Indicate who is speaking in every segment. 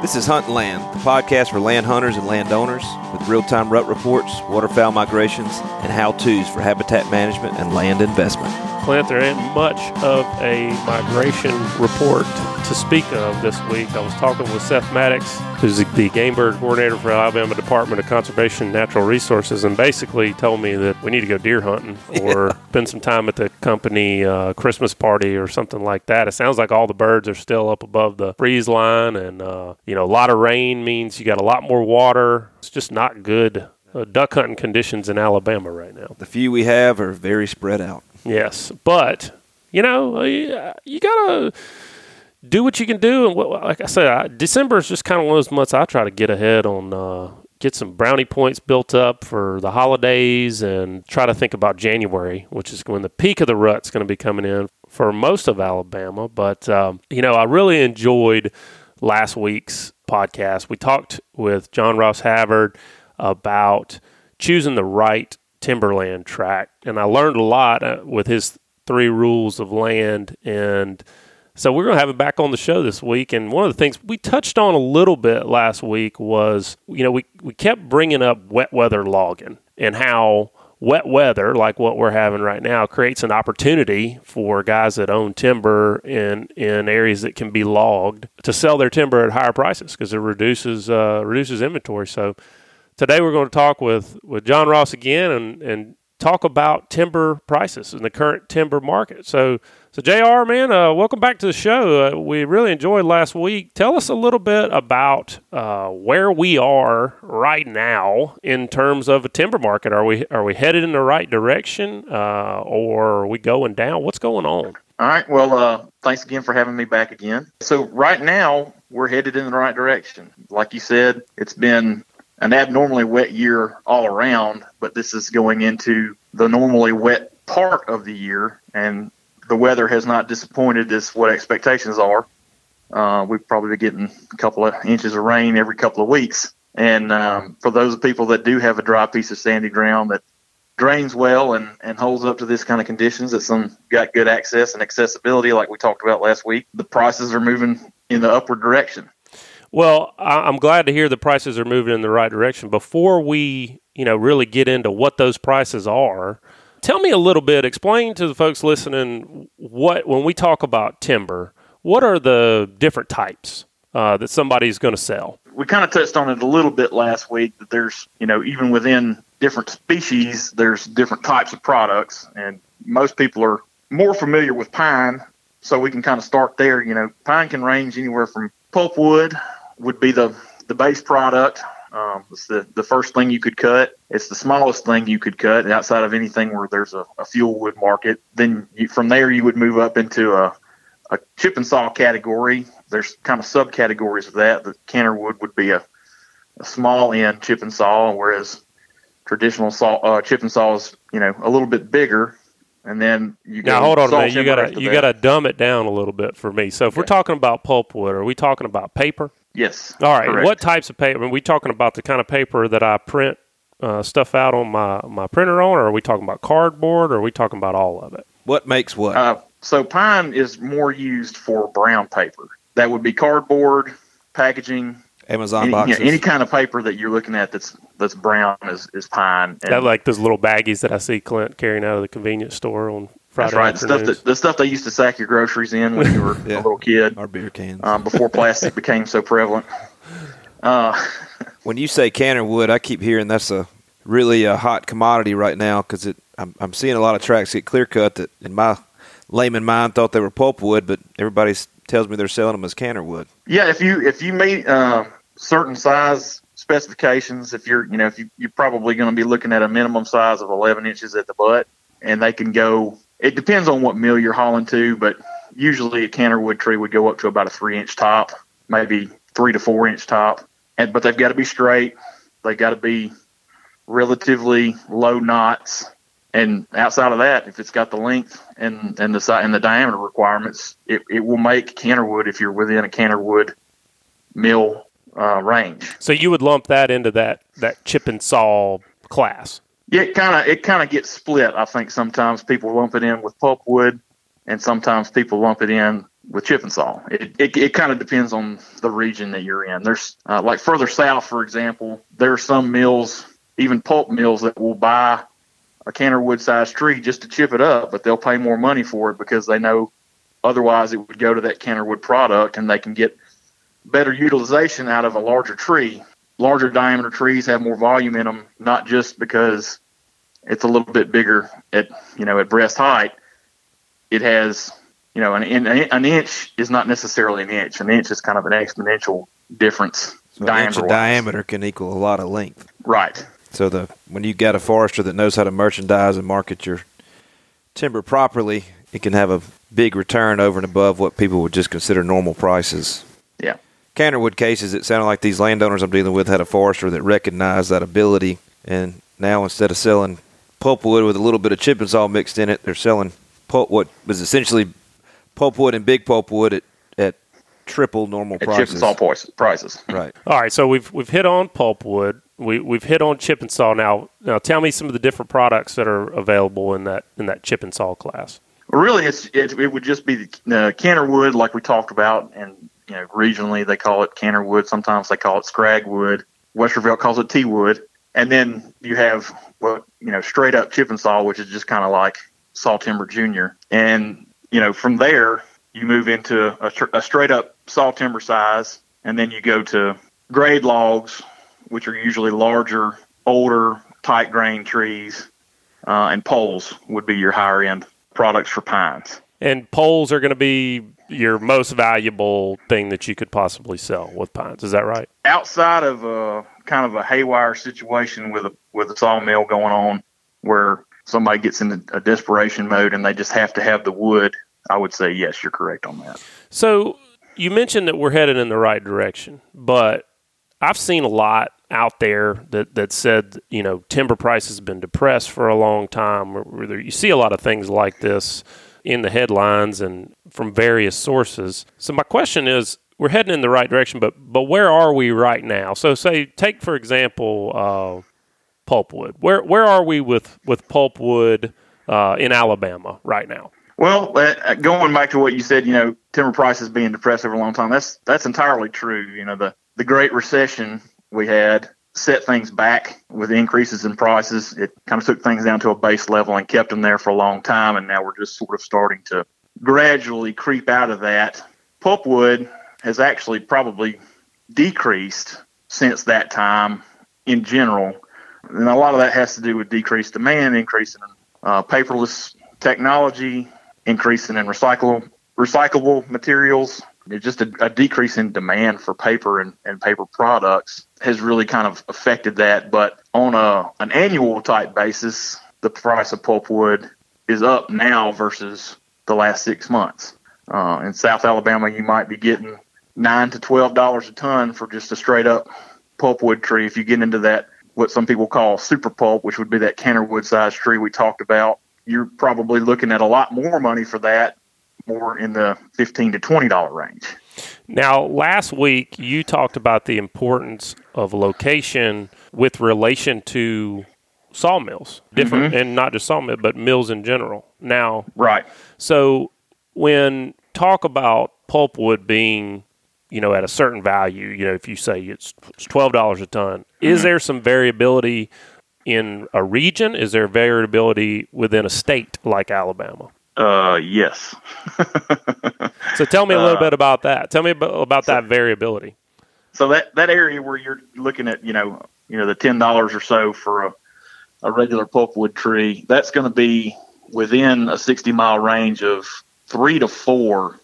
Speaker 1: This is Huntin' Land, the podcast for land hunters and landowners with real time rut reports, waterfowl migrations, and how to's for habitat management and land investment.
Speaker 2: Clint, there ain't much of a migration report to speak of this week. I was talking with Seth Maddox, who's the game bird coordinator for Alabama Department of Conservation and Natural Resources, and basically told me that we need to go deer hunting or yeah. spend some time at the company uh, Christmas party or something like that. It sounds like all the birds are still up above the freeze line, and uh, you know, a lot of rain means you got a lot more water. It's just not good uh, duck hunting conditions in Alabama right now.
Speaker 1: The few we have are very spread out.
Speaker 2: Yes, but you know uh, you gotta do what you can do, and like I said, December is just kind of one of those months I try to get ahead on. Uh, get some brownie points built up for the holidays and try to think about January, which is when the peak of the rut's going to be coming in for most of Alabama. But, um, you know, I really enjoyed last week's podcast. We talked with John Ross Havard about choosing the right timberland tract. And I learned a lot uh, with his three rules of land. And so we're going to have him back on the show this week. And one of the things we touched on a little bit last week was, you know, we, we kept bringing up wet weather logging and how wet weather, like what we're having right now, creates an opportunity for guys that own timber in in areas that can be logged to sell their timber at higher prices because it reduces uh, reduces inventory. So today we're going to talk with, with John Ross again and, and talk about timber prices in the current timber market. So, so JR Man, uh, welcome back to the show. Uh, we really enjoyed last week. Tell us a little bit about uh, where we are right now in terms of a timber market. Are we are we headed in the right direction, uh, or are we going down? What's going on?
Speaker 3: All right. Well, uh, thanks again for having me back again. So right now we're headed in the right direction. Like you said, it's been an abnormally wet year all around, but this is going into the normally wet part of the year, and the weather has not disappointed as what expectations are. Uh, we've probably been getting a couple of inches of rain every couple of weeks. And um, for those people that do have a dry piece of sandy ground that drains well and, and holds up to this kind of conditions, that some got good access and accessibility, like we talked about last week, the prices are moving in the upward direction.
Speaker 2: Well, I'm glad to hear the prices are moving in the right direction. Before we, you know, really get into what those prices are, tell me a little bit. Explain to the folks listening what when we talk about timber, what are the different types uh, that somebody's going to sell?
Speaker 3: We kind of touched on it a little bit last week. That there's, you know, even within different species, there's different types of products, and most people are more familiar with pine, so we can kind of start there. You know, pine can range anywhere from pulpwood would be the the base product. Um, it's the, the first thing you could cut. It's the smallest thing you could cut outside of anything where there's a, a fuel wood market. Then you, from there you would move up into a, a chip and saw category. There's kind of subcategories of that. The canter wood would be a, a small end chip and saw, whereas traditional saw uh, chip and saw is you know a little bit bigger and then you
Speaker 2: now hold on a minute. You gotta you gotta dumb it down a little bit for me. So if okay. we're talking about pulpwood, are we talking about paper?
Speaker 3: Yes.
Speaker 2: All right. Correct. What types of paper? Are we talking about the kind of paper that I print uh, stuff out on my, my printer on, or are we talking about cardboard, or are we talking about all of it?
Speaker 1: What makes what?
Speaker 3: Uh, so pine is more used for brown paper. That would be cardboard, packaging,
Speaker 1: Amazon
Speaker 3: any,
Speaker 1: boxes.
Speaker 3: You know, any kind of paper that you're looking at that's that's brown is, is pine.
Speaker 2: And that like those little baggies that I see Clint carrying out of the convenience store on Friday
Speaker 3: That's right. The stuff, that, the stuff they used to sack your groceries in when you were yeah. a little kid.
Speaker 1: Our beer cans.
Speaker 3: Um, before plastic became so prevalent. Uh,
Speaker 1: when you say canter wood, I keep hearing that's a really a hot commodity right now because it. I'm, I'm seeing a lot of tracks get clear cut that in my layman mind thought they were pulpwood, but everybody tells me they're selling them as canter wood.
Speaker 3: Yeah, if you if you meet uh, certain size specifications, if you're you know if you, you're probably going to be looking at a minimum size of 11 inches at the butt, and they can go. It depends on what mill you're hauling to, but usually a canter wood tree would go up to about a three inch top, maybe three to four inch top, and but they've got to be straight. They've got to be relatively low knots, and outside of that, if it's got the length and and the and the diameter requirements, it, it will make canter wood if you're within a canter wood mill uh, range.
Speaker 2: So you would lump that into that that chip and saw class.
Speaker 3: Yeah, it kind of it kind of gets split. I think sometimes people lump it in with pulpwood, and sometimes people lump it in with chip and saw. It, it, it kind of depends on the region that you're in. There's uh, like further south, for example, there are some mills, even pulp mills, that will buy a canner wood sized tree just to chip it up, but they'll pay more money for it because they know otherwise it would go to that canner wood product and they can get better utilization out of a larger tree. Larger diameter trees have more volume in them, not just because it's a little bit bigger at you know at breast height. It has you know, an, an inch is not necessarily an inch. An inch is kind of an exponential difference.
Speaker 1: So of diameter can equal a lot of length.
Speaker 3: Right.
Speaker 1: So the when you got a forester that knows how to merchandise and market your timber properly, it can have a big return over and above what people would just consider normal prices.
Speaker 3: Yeah.
Speaker 1: Cannerwood cases, it sounded like these landowners I'm dealing with had a forester that recognized that ability, and now instead of selling pulpwood with a little bit of chip and saw mixed in it, they're selling pulp what was essentially pulpwood and big pulpwood at, at triple normal
Speaker 3: at
Speaker 1: prices.
Speaker 3: Chip and saw prices.
Speaker 1: Right.
Speaker 2: All right. So we've we've hit on pulpwood. We we've hit on chip and saw. Now now tell me some of the different products that are available in that in that chip and saw class.
Speaker 3: Really, it's it, it would just be the uh, canner wood, like we talked about, and you know regionally they call it canner wood. Sometimes they call it scrag wood. Westervelt calls it T wood. And then you have what you know straight up chip and saw, which is just kind of like saw timber junior. And you know, from there, you move into a, a straight up saw timber size, and then you go to grade logs, which are usually larger, older, tight grain trees, uh, and poles would be your higher end products for pines.
Speaker 2: And poles are going to be your most valuable thing that you could possibly sell with pines. Is that right?
Speaker 3: Outside of a kind of a haywire situation with a with a sawmill going on, where somebody gets into a desperation mode and they just have to have the wood, I would say yes, you're correct on that.
Speaker 2: So you mentioned that we're headed in the right direction, but I've seen a lot out there that, that said, you know, timber prices have been depressed for a long time. You see a lot of things like this in the headlines and from various sources. So my question is, we're heading in the right direction, but but where are we right now? So say take for example uh, pulpwood. Where where are we with with pulpwood uh, in Alabama right now?
Speaker 3: Well, uh, going back to what you said, you know, timber prices being depressed over a long time. That's that's entirely true. You know, the the Great Recession we had set things back with increases in prices. It kind of took things down to a base level and kept them there for a long time. And now we're just sort of starting to gradually creep out of that. Pulpwood has actually probably decreased since that time in general and a lot of that has to do with decreased demand, increasing in uh, paperless technology, increasing in recyclable recyclable materials. Just a, a, decrease in demand for paper and, and paper products has really kind of affected that. But on a an annual type basis, the price of pulpwood is up now versus the last six months. Uh, in South Alabama, you might be getting nine to twelve dollars a ton for just a straight up pulpwood tree. If you get into that what some people call super pulp, which would be that Kennerwood size tree we talked about, you're probably looking at a lot more money for that, more in the fifteen to twenty dollar range.
Speaker 2: Now, last week you talked about the importance of location with relation to sawmills, different, mm-hmm. and not just sawmill, but mills in general. Now,
Speaker 3: right.
Speaker 2: So, when talk about pulpwood being you know, at a certain value, you know, if you say it's twelve dollars a ton, mm-hmm. is there some variability in a region? Is there variability within a state like Alabama?
Speaker 3: Uh, yes.
Speaker 2: so tell me a little uh, bit about that. Tell me about, about so, that variability.
Speaker 3: So that that area where you're looking at, you know, you know, the ten dollars or so for a a regular pulpwood tree, that's going to be within a sixty mile range of three to four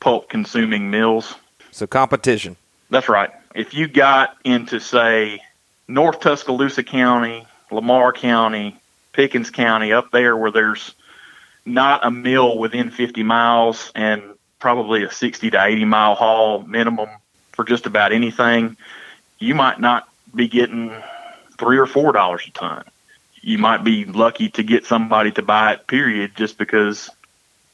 Speaker 3: pulp consuming mills.
Speaker 1: So competition.
Speaker 3: That's right. If you got into say North Tuscaloosa County, Lamar County, Pickens County, up there where there's not a mill within 50 miles and probably a 60 to 80 mile haul minimum for just about anything, you might not be getting three or four dollars a ton. You might be lucky to get somebody to buy it, period, just because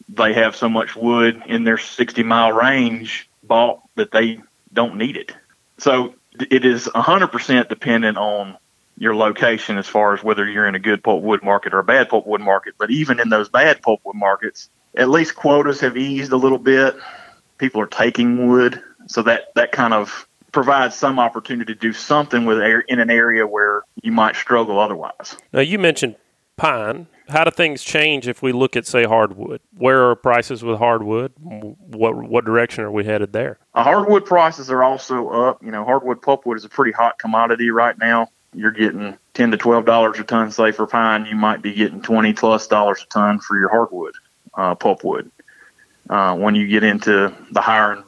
Speaker 3: they have so much wood in their 60 mile range bought that they don't need it. So it is 100% dependent on your location as far as whether you're in a good pulpwood market or a bad pulpwood market. But even in those bad pulpwood markets, at least quotas have eased a little bit. people are taking wood, so that that kind of provides some opportunity to do something with air in an area where you might struggle otherwise.
Speaker 2: Now you mentioned pine. How do things change if we look at say hardwood? Where are prices with hardwood? What what direction are we headed there?
Speaker 3: Uh, hardwood prices are also up. You know, hardwood pulpwood is a pretty hot commodity right now. You're getting ten to twelve dollars a ton, say for pine. You might be getting twenty plus dollars a ton for your hardwood uh, pulpwood. Uh, when you get into the higher and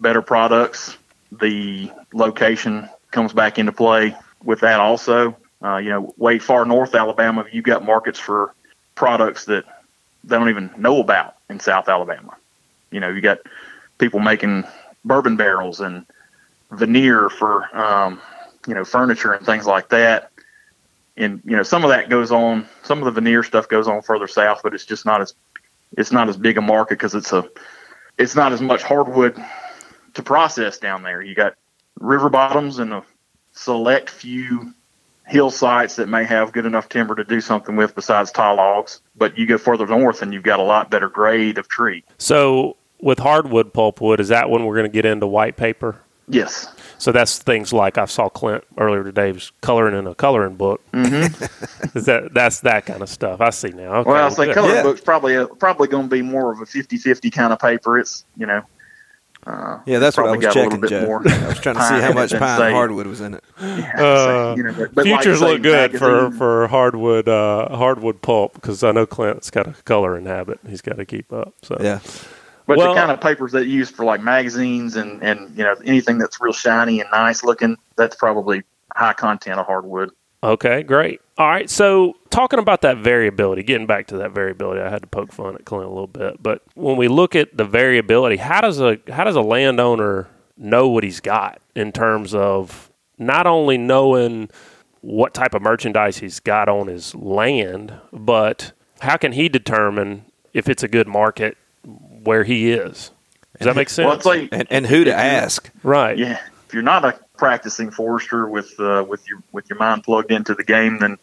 Speaker 3: better products, the location comes back into play with that also. Uh, you know, way far north Alabama, you've got markets for products that they don't even know about in South Alabama. You know, you got people making bourbon barrels and veneer for um, you know furniture and things like that. And you know, some of that goes on. Some of the veneer stuff goes on further south, but it's just not as it's not as big a market because it's a it's not as much hardwood to process down there. You got river bottoms and a select few hill sites that may have good enough timber to do something with besides tall logs. But you go further north and you've got a lot better grade of tree.
Speaker 2: So with hardwood pulpwood, is that when we're going to get into white paper?
Speaker 3: Yes.
Speaker 2: So that's things like I saw Clint earlier today was coloring in a coloring book.
Speaker 3: Mm-hmm.
Speaker 2: Is that that's that kind of stuff? I see now. Okay.
Speaker 3: well, I say
Speaker 2: good.
Speaker 3: coloring
Speaker 1: Yeah.
Speaker 3: book's probably a, probably going to be more of a 50-50 kind of paper. It's you know. Uh,
Speaker 1: Yeah, that's what I
Speaker 3: probably
Speaker 1: was
Speaker 3: got a little
Speaker 1: checking,
Speaker 3: bit
Speaker 1: Joe.
Speaker 3: more
Speaker 1: I was trying to see how much pine
Speaker 3: say-
Speaker 1: hardwood was in it.
Speaker 3: yeah,
Speaker 2: Uh,
Speaker 3: so, you know, but, but
Speaker 2: Futures
Speaker 3: say
Speaker 2: look good for, for hardwood uh, hardwood pulp because I know Clint's got a coloring habit. He's got to keep up. So
Speaker 1: Yeah.
Speaker 3: But
Speaker 2: Well-
Speaker 3: the kind of papers that you use for like magazines and, and you know anything that's real shiny and nice looking, that's probably high content of hardwood.
Speaker 2: Okay, great. All right, so talking about that variability, getting back to that variability, I had to poke fun at Clint a little bit, but when we look at the variability, how does a how does a landowner know what he's got in terms of not only knowing what type of merchandise he's got on his land, but how can he determine if it's a good market where he is? Does that make sense?
Speaker 3: Well, it's like
Speaker 1: And, and who to ask.
Speaker 2: right.
Speaker 3: yeah, if you're not a practicing forester with uh, with your with your mind plugged into the game, then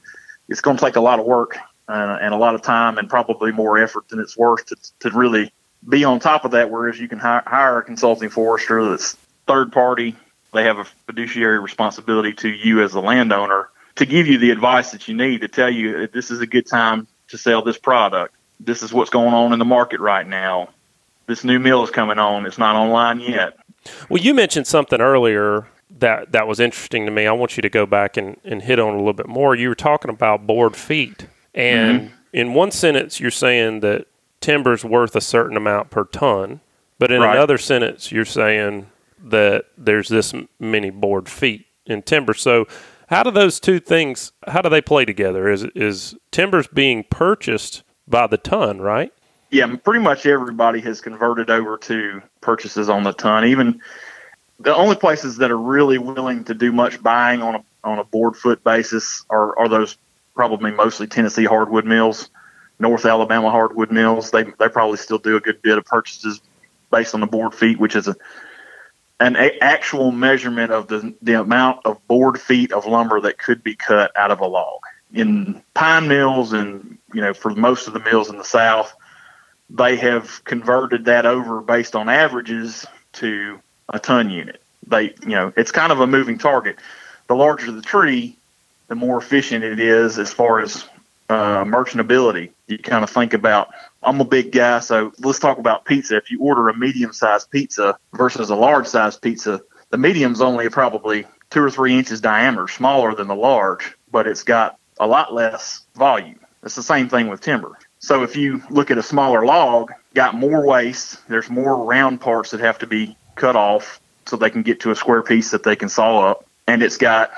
Speaker 3: it's going to take a lot of work uh, and a lot of time and probably more effort than it's worth to, to really be on top of that. Whereas you can hi- hire a consulting forester that's third party. They have a fiduciary responsibility to you as a landowner to give you the advice that you need to tell you this is a good time to sell this product. This is what's going on in the market right now. This new mill is coming on. It's not online yet.
Speaker 2: Well, you mentioned something earlier that that was interesting to me. I want you to go back and, and hit on a little bit more. You were talking about board feet, and mm-hmm. in one sentence, you're saying that timber's worth a certain amount per ton, but in
Speaker 3: Right.
Speaker 2: another sentence, you're saying that there's this many board feet in timber. So, how do those two things? How do they play together? Is is timber's being purchased by the ton, right?
Speaker 3: Yeah, pretty much everybody has converted over to purchases on the ton. Even the only places that are really willing to do much buying on a on a board foot basis are, are those probably mostly Tennessee hardwood mills, North Alabama hardwood mills. They they probably still do a good bit of purchases based on the board feet, which is a an a- actual measurement of the the amount of board feet of lumber that could be cut out of a log. In pine mills and you know for most of the mills in the South, they have converted that over based on averages to a ton unit. They, you know, it's kind of a moving target. The larger the tree, the more efficient it is as far as uh, merchantability. You kind of think about, I'm a big guy, so let's talk about pizza. If you order a medium sized pizza versus a large sized pizza, the medium's only probably two or three inches diameter, smaller than the large, but it's got a lot less volume. It's the same thing with timber. So if you look at a smaller log, got more waste, there's more round parts that have to be cut off so they can get to a square piece that they can saw up, and it's got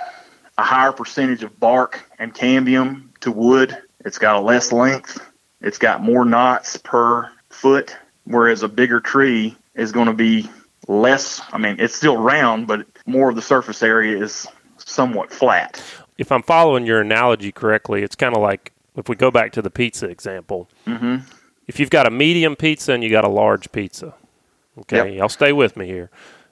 Speaker 3: a higher percentage of bark and cambium to wood. It's got a less length. It's got more knots per foot, whereas a bigger tree is going to be less. I mean, it's still round, but more of the surface area is somewhat flat.
Speaker 2: if I'm following your analogy correctly, it's kind of like if we go back to the pizza example.
Speaker 3: hmm
Speaker 2: If you've got a medium pizza and you got a large pizza, okay, y'all stay with me here.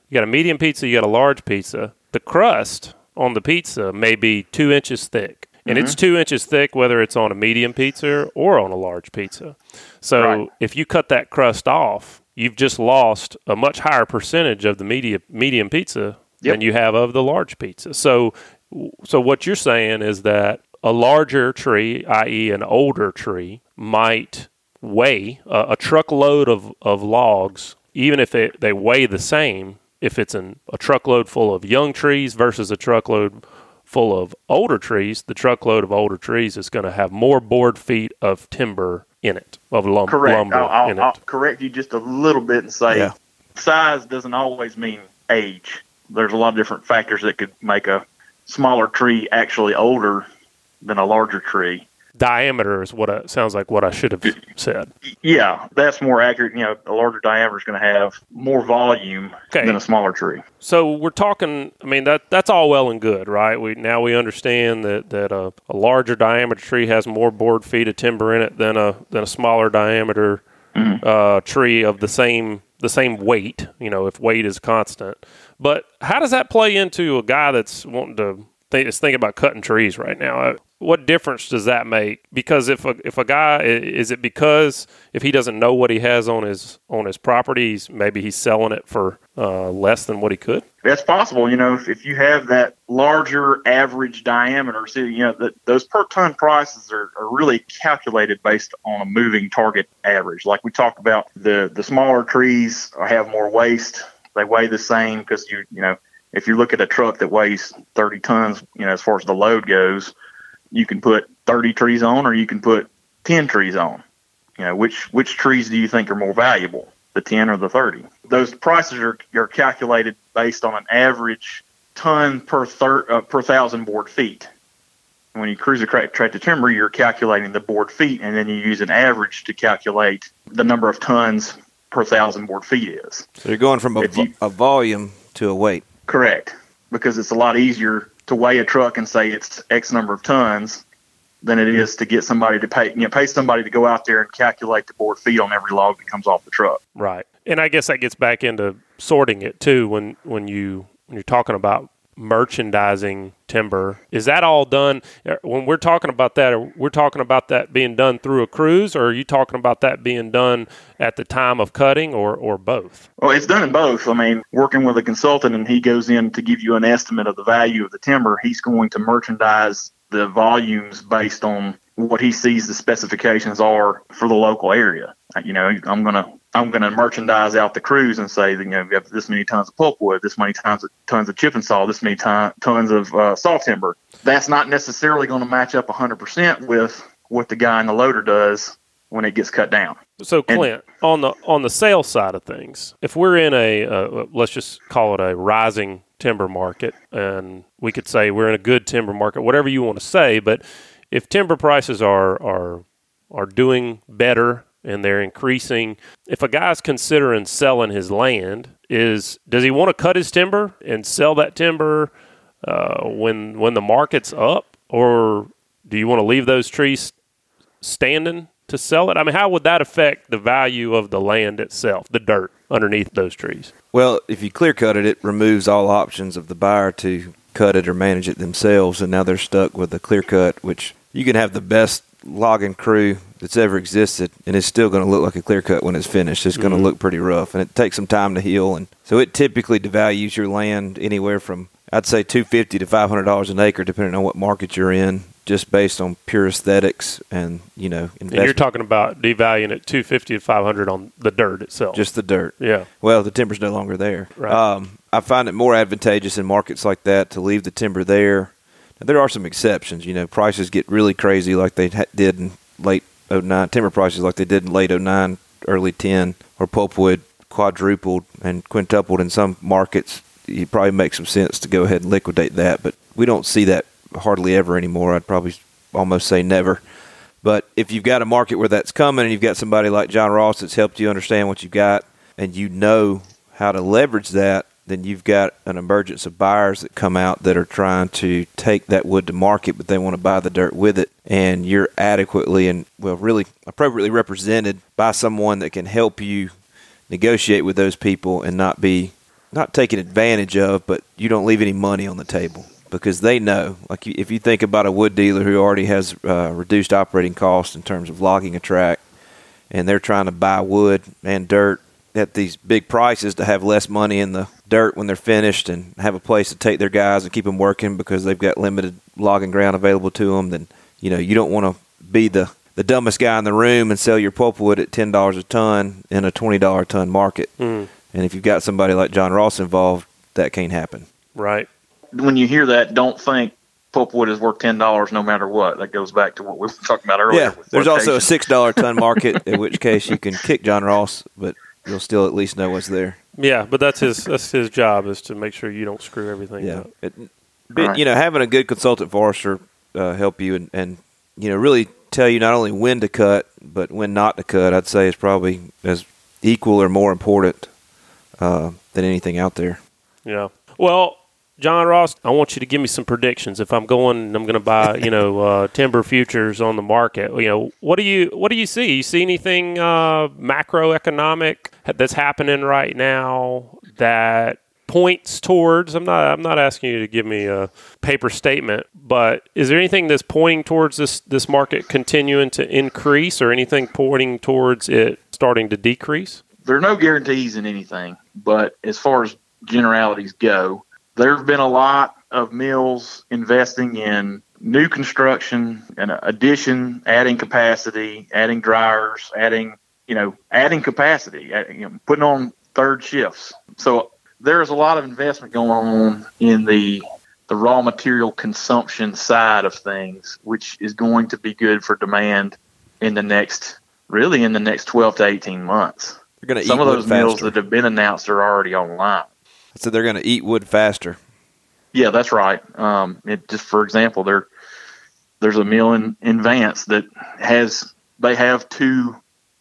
Speaker 2: You got a medium pizza, you got a large pizza. The crust on the pizza may be two inches thick, and it's two inches thick whether it's on a medium pizza or on a large pizza. So
Speaker 3: Right.
Speaker 2: if you cut that crust off, you've just lost a much higher percentage of the medium medium pizza
Speaker 3: Yep.
Speaker 2: than you have of the large pizza. So, so what you're saying is that a larger tree, i.e., an older tree, might weigh a, a truckload of, of logs, even if they, they weigh the same. If it's an, a truckload full of young trees versus a truckload full of older trees, the truckload of older trees is going to have more board feet of timber in it, of lum-
Speaker 3: Correct.
Speaker 2: lumber
Speaker 3: I'll, I'll. I'll correct you just a little bit and say
Speaker 1: Yeah.
Speaker 3: size doesn't always mean age. There's a lot of different factors that could make a smaller tree actually older than a larger tree.
Speaker 2: Diameter is what I, sounds like what I should have said.
Speaker 3: Yeah, that's more accurate. You know, a larger diameter is going to have more volume
Speaker 2: Okay.
Speaker 3: than a smaller tree.
Speaker 2: So we're talking. I mean that that's all well and good, right? We now we understand that that a, a larger diameter tree has more board feet of timber in it than a than a smaller diameter uh, tree of the same the same weight. You know, if weight is constant. But how does that play into a guy that's wanting to think, is thinking about cutting trees right now? Uh, What difference does that make? Because if a, if a guy is it because if he doesn't know what he has on his on his properties, maybe he's selling it for uh, less than what he could.
Speaker 3: That's possible. You know, if, if you have that larger average diameter, so, you know, those per ton prices are, are really calculated based on a moving target average. Like we talked about, the, the smaller trees have more waste. They weigh the same because you, you know, if you look at a truck that weighs 30 tons, you know, as far as the load goes, you can put 30 trees on or you can put 10 trees on. You know, which, which trees do you think are more valuable? the 10 or the 30. Those prices are, are calculated based on an average ton per thir- uh, per thousand board feet. When you cruise a cra- tractor timber, you're calculating the board feet, and then you use an average to calculate the number of tons per thousand board feet is.
Speaker 1: So you're going from a,
Speaker 3: you-
Speaker 1: a volume to a weight.
Speaker 3: Correct, because it's a lot easier to weigh a truck and say it's X number of tons than it is to get somebody to pay you know pay somebody to go out there and calculate the board feet on every log that comes off the truck.
Speaker 2: Right. And I guess that gets back into sorting it too when when you when you're talking about merchandising timber. Is that all done uh, when we're talking about that we're talking about that being done through a cruise or are you talking about that being done at the time of cutting or or both?
Speaker 3: Well, it's done in both. I mean, working with a consultant and he goes in to give you an estimate of the value of the timber, he's going to merchandise the volumes based on what he sees the specifications are for the local area. Uh, You know, I'm going to I'm going to merchandise out the crews and say, you know, we have this many tons of pulpwood, this many tons of tons of chip and saw, this many ton, tons of uh, saw timber. That's not necessarily going to match up 100% with what the guy in the loader does when it gets cut down.
Speaker 2: So
Speaker 3: And-
Speaker 2: Clint, on the on the sales side of things, if we're in a uh, let's just call it a rising timber market, and we could say we're in a good timber market, whatever you want to say, but if timber prices are are are doing better and they're increasing, if a guy's considering selling his land, is does he want to cut his timber and sell that timber uh, when when the market's up, or do you want to leave those trees standing to sell it? I mean, how would that affect the value of the land itself, the dirt underneath those trees?
Speaker 1: Well, if you clear cut it, it removes all options of the buyer to cut it or manage it themselves, and now they're stuck with a clear cut, which you can have the best logging crew that's ever existed, and it's still going to look like a clear cut when it's finished. It's going to look pretty rough, and it takes some time to heal, and so it typically devalues your land anywhere from I'd say two fifty to five hundred dollars an acre, depending on what market you're in, just based on pure aesthetics and you know
Speaker 2: And you're talking about devaluing at 250 to 500 on the dirt itself.
Speaker 1: just the dirt.
Speaker 2: yeah.
Speaker 1: Well, the timber's no longer there.
Speaker 2: Right.
Speaker 1: Um, I find it more advantageous in markets like that to leave the timber there. Now, there are some exceptions. You know, prices get really crazy like they ha- did in late 09, timber prices like they did in late 09, early 10, or pulpwood quadrupled and quintupled in some markets. it probably makes some sense to go ahead and liquidate that, but we don't see that hardly ever anymore. I'd probably almost say never. But if you've got a market where that's coming and you've got somebody like John Ross that's helped you understand what you've got and you know how to leverage that, then you've got an emergence of buyers that come out that are trying to take that wood to market, but they want to buy the dirt with it. And you're adequately and, well, really appropriately represented by someone that can help you negotiate with those people and not be not taken advantage of, but you don't leave any money on the table because they know. Like if you think about a wood dealer who already has uh, reduced operating costs in terms of logging a tract, and they're trying to buy wood and dirt at these big prices to have less money in the dirt when they're finished and have a place to take their guys and keep them working because they've got limited logging ground available to them, then you know you don't want to be the the dumbest guy in the room and sell your pulpwood at ten dollars a ton in a twenty dollar ton market.
Speaker 2: Mm,
Speaker 1: And if you've got somebody like John Ross involved, that can't happen.
Speaker 2: right.
Speaker 3: When you hear that, don't think pulpwood is worth ten dollars no matter what. That goes back to what we were talking about earlier.
Speaker 1: Yeah,
Speaker 3: with
Speaker 1: there's also a six dollar ton market, in which case you can kick John Ross, but you'll still at least know what's there.
Speaker 2: Yeah, but that's his that's his job is to make sure you don't screw everything
Speaker 1: Yeah,
Speaker 2: up.
Speaker 1: it, but,
Speaker 3: Right.
Speaker 1: you know, having a good consultant forester uh, help you and, and you know really tell you not only when to cut but when not to cut. I'd say is probably as equal or more important uh, than anything out there.
Speaker 2: Yeah. Well, John Ross, I want you to give me some predictions. If I'm going, and I'm going to buy, you know, uh, timber futures on the market. You know, what do you what do you see? You see anything uh, macroeconomic that's happening right now that points towards? I'm not I'm not asking you to give me a paper statement, but is there anything that's pointing towards this this market continuing to increase, or anything pointing towards it starting to decrease?
Speaker 3: there are no guarantees in anything, but as far as generalities go, there have been a lot of mills investing in new construction and addition, adding capacity, adding dryers, adding, you know, adding capacity, add- you know, putting on third shifts. So there's a lot of investment going on in the the raw material consumption side of things, which is going to be good for demand in the next, really in the next 12 to 18 months
Speaker 1: They're going to
Speaker 3: some of those mills that have been announced are already online.
Speaker 1: So they're going to eat wood faster.
Speaker 3: Yeah, that's right. Um, it just for example, there there's a mill in, in Vance that has they have two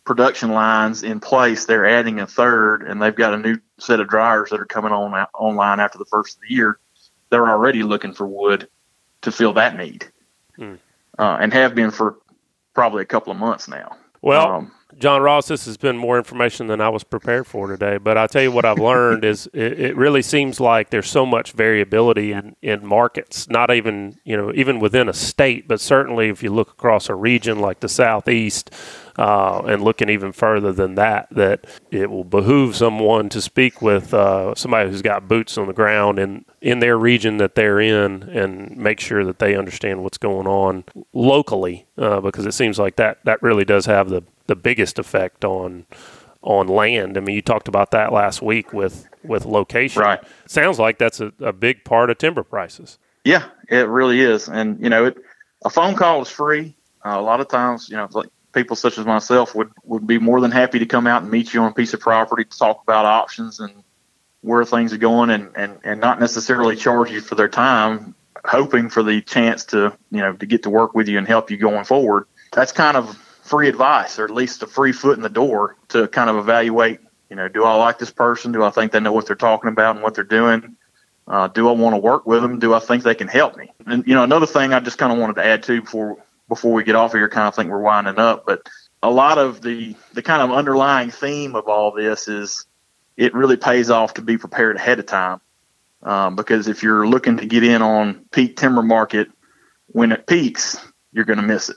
Speaker 3: production lines in place. They're adding a third, and they've got a new set of dryers that are coming on online after the first of the year. They're already looking for wood to fill that need,
Speaker 2: Hmm.
Speaker 3: uh, and have been for probably a couple of months now.
Speaker 2: Well,
Speaker 3: Um,
Speaker 2: John Ross, this has been more information than I was prepared for today. But I'll tell you what I've learned is it, it really seems like there's so much variability in, in markets, not even, you know, even within a state, but certainly if you look across a region like the Southeast uh, and looking even further than that, that it will behoove someone to speak with uh, somebody who's got boots on the ground in, in their region that they're in and make sure that they understand what's going on locally uh, because it seems like that, that really does have the, the biggest effect on on land. I mean, you talked about that last week with with location.
Speaker 3: Right.
Speaker 2: Sounds like that's a, a big part of timber prices.
Speaker 3: Yeah, it really is. And you know, it a phone call is free. Uh, a lot of times, you know, like people such as myself would would be more than happy to come out and meet you on a piece of property to talk about options and where things are going, and and and not necessarily charge you for their time, hoping for the chance to you know to get to work with you and help you going forward. That's kind of free advice, or at least a free foot in the door to kind of evaluate. You know, do I like this person? Do I think they know what they're talking about and what they're doing? Uh, do I want to work with them? Do I think they can help me? And you know, another thing I just kind of wanted to add to before before we get off here, kind of think we're winding up, but a lot of the the kind of underlying theme of all this is it really pays off to be prepared ahead of time, um, because if you're looking to get in on peak timber market when it peaks, you're going to miss it.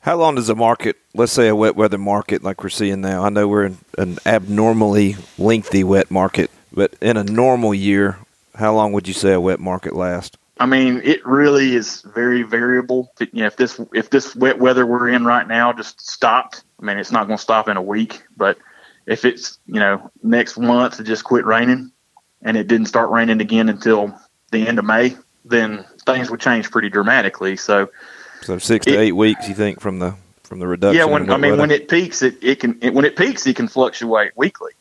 Speaker 1: How long does a market, let's say a wet weather market like we're seeing now? I know we're in an abnormally lengthy wet market, but in a normal year, how long would you say a wet market lasts?
Speaker 3: I mean, it really is very variable. If- You know, if this if this wet weather we're in right now just stopped, I mean, it's not going to stop in a week. But if it's you know next month it just quit raining, and it didn't start raining again until the end of May, then things would change pretty dramatically. So
Speaker 1: So six to
Speaker 3: It-
Speaker 1: eight weeks, you think, from the from the reduction?
Speaker 3: yeah, when I mean
Speaker 1: weather?
Speaker 3: when it peaks, it, it can it, when it peaks it can fluctuate weekly,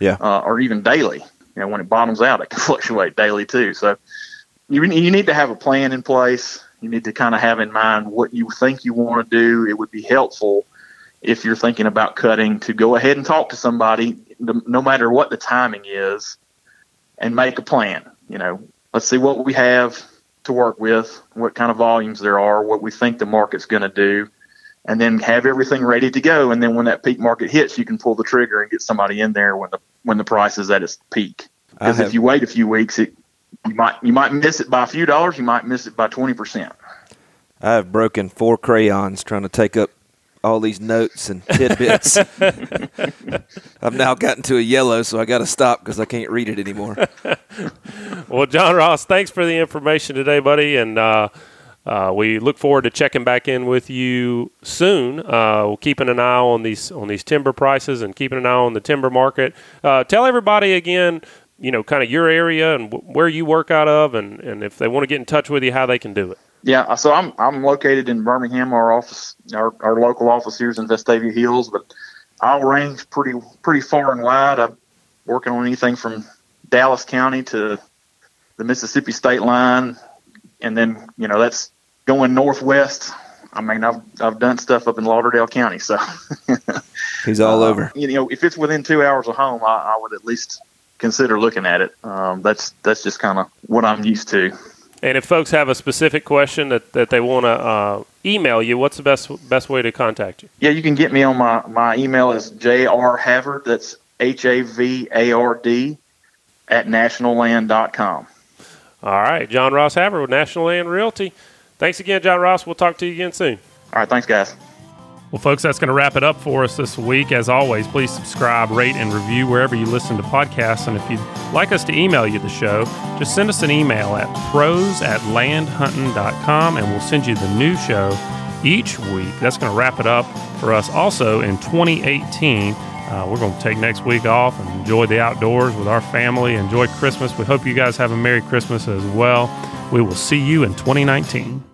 Speaker 1: Yeah.
Speaker 3: uh, or even daily. You know, when it bottoms out, it can fluctuate daily too. So you you need to have a plan in place. You need to kind of have in mind what you think you want to do. It would be helpful if you're thinking about cutting to go ahead and talk to somebody, no no matter what the timing is, and make a plan. You know, let's see what we have to work with, what kind of volumes there are, what we think the market's going to do, and then have everything ready to go. And then when that peak market hits, you can pull the trigger and get somebody in there when the when the price is at its peak. Because if you wait a few weeks, it you might you might miss it by a few dollars. You might miss it by twenty percent.
Speaker 1: I have broken four crayons trying to take up all these notes and tidbits. I've now gotten to a yellow, so I got to stop because I can't read it anymore.
Speaker 2: well, John Ross, thanks for the information today, buddy, and uh, uh, we look forward to checking back in with you soon. Uh, we're keeping an eye on these on these timber prices and keeping an eye on the timber market. Uh, tell everybody again, you know, kind of your area and w- where you work out of, and, and if they want to get in touch with you, how they can do it.
Speaker 3: Yeah, so I'm I'm located in Birmingham. Our office, our, our local office here is in Vestavia Hills, but I'll range pretty pretty far and wide. I'm working on anything from Dallas County to the Mississippi state line, and then you know that's going northwest. I mean, I've I've done stuff up in Lauderdale County, so
Speaker 1: he's all uh, over.
Speaker 3: You know, if it's within two hours of home, I, I would at least consider looking at it. Um, that's that's just kind of what I'm used to.
Speaker 2: And if folks have a specific question that, that they want to uh, email you, what's the best best way to contact you?
Speaker 3: Yeah, you can get me on my my email is jr havard. That's H A V A R D at nationalland.com.
Speaker 2: All right, John Ross Havard with National Land Realty. Thanks again, John Ross. We'll talk to you again soon.
Speaker 3: All right, thanks, guys.
Speaker 2: Well, folks, that's going to wrap it up for us this week. As always, please subscribe, rate, and review wherever you listen to podcasts. And if you'd like us to email you the show, just send us an email at pros at landhunting.com and we'll send you the new show each week. That's going to wrap it up for us also in 2018. Uh, we're going to take next week off and enjoy the outdoors with our family, enjoy Christmas. We hope you guys have a Merry Christmas as well. We will see you in 2019.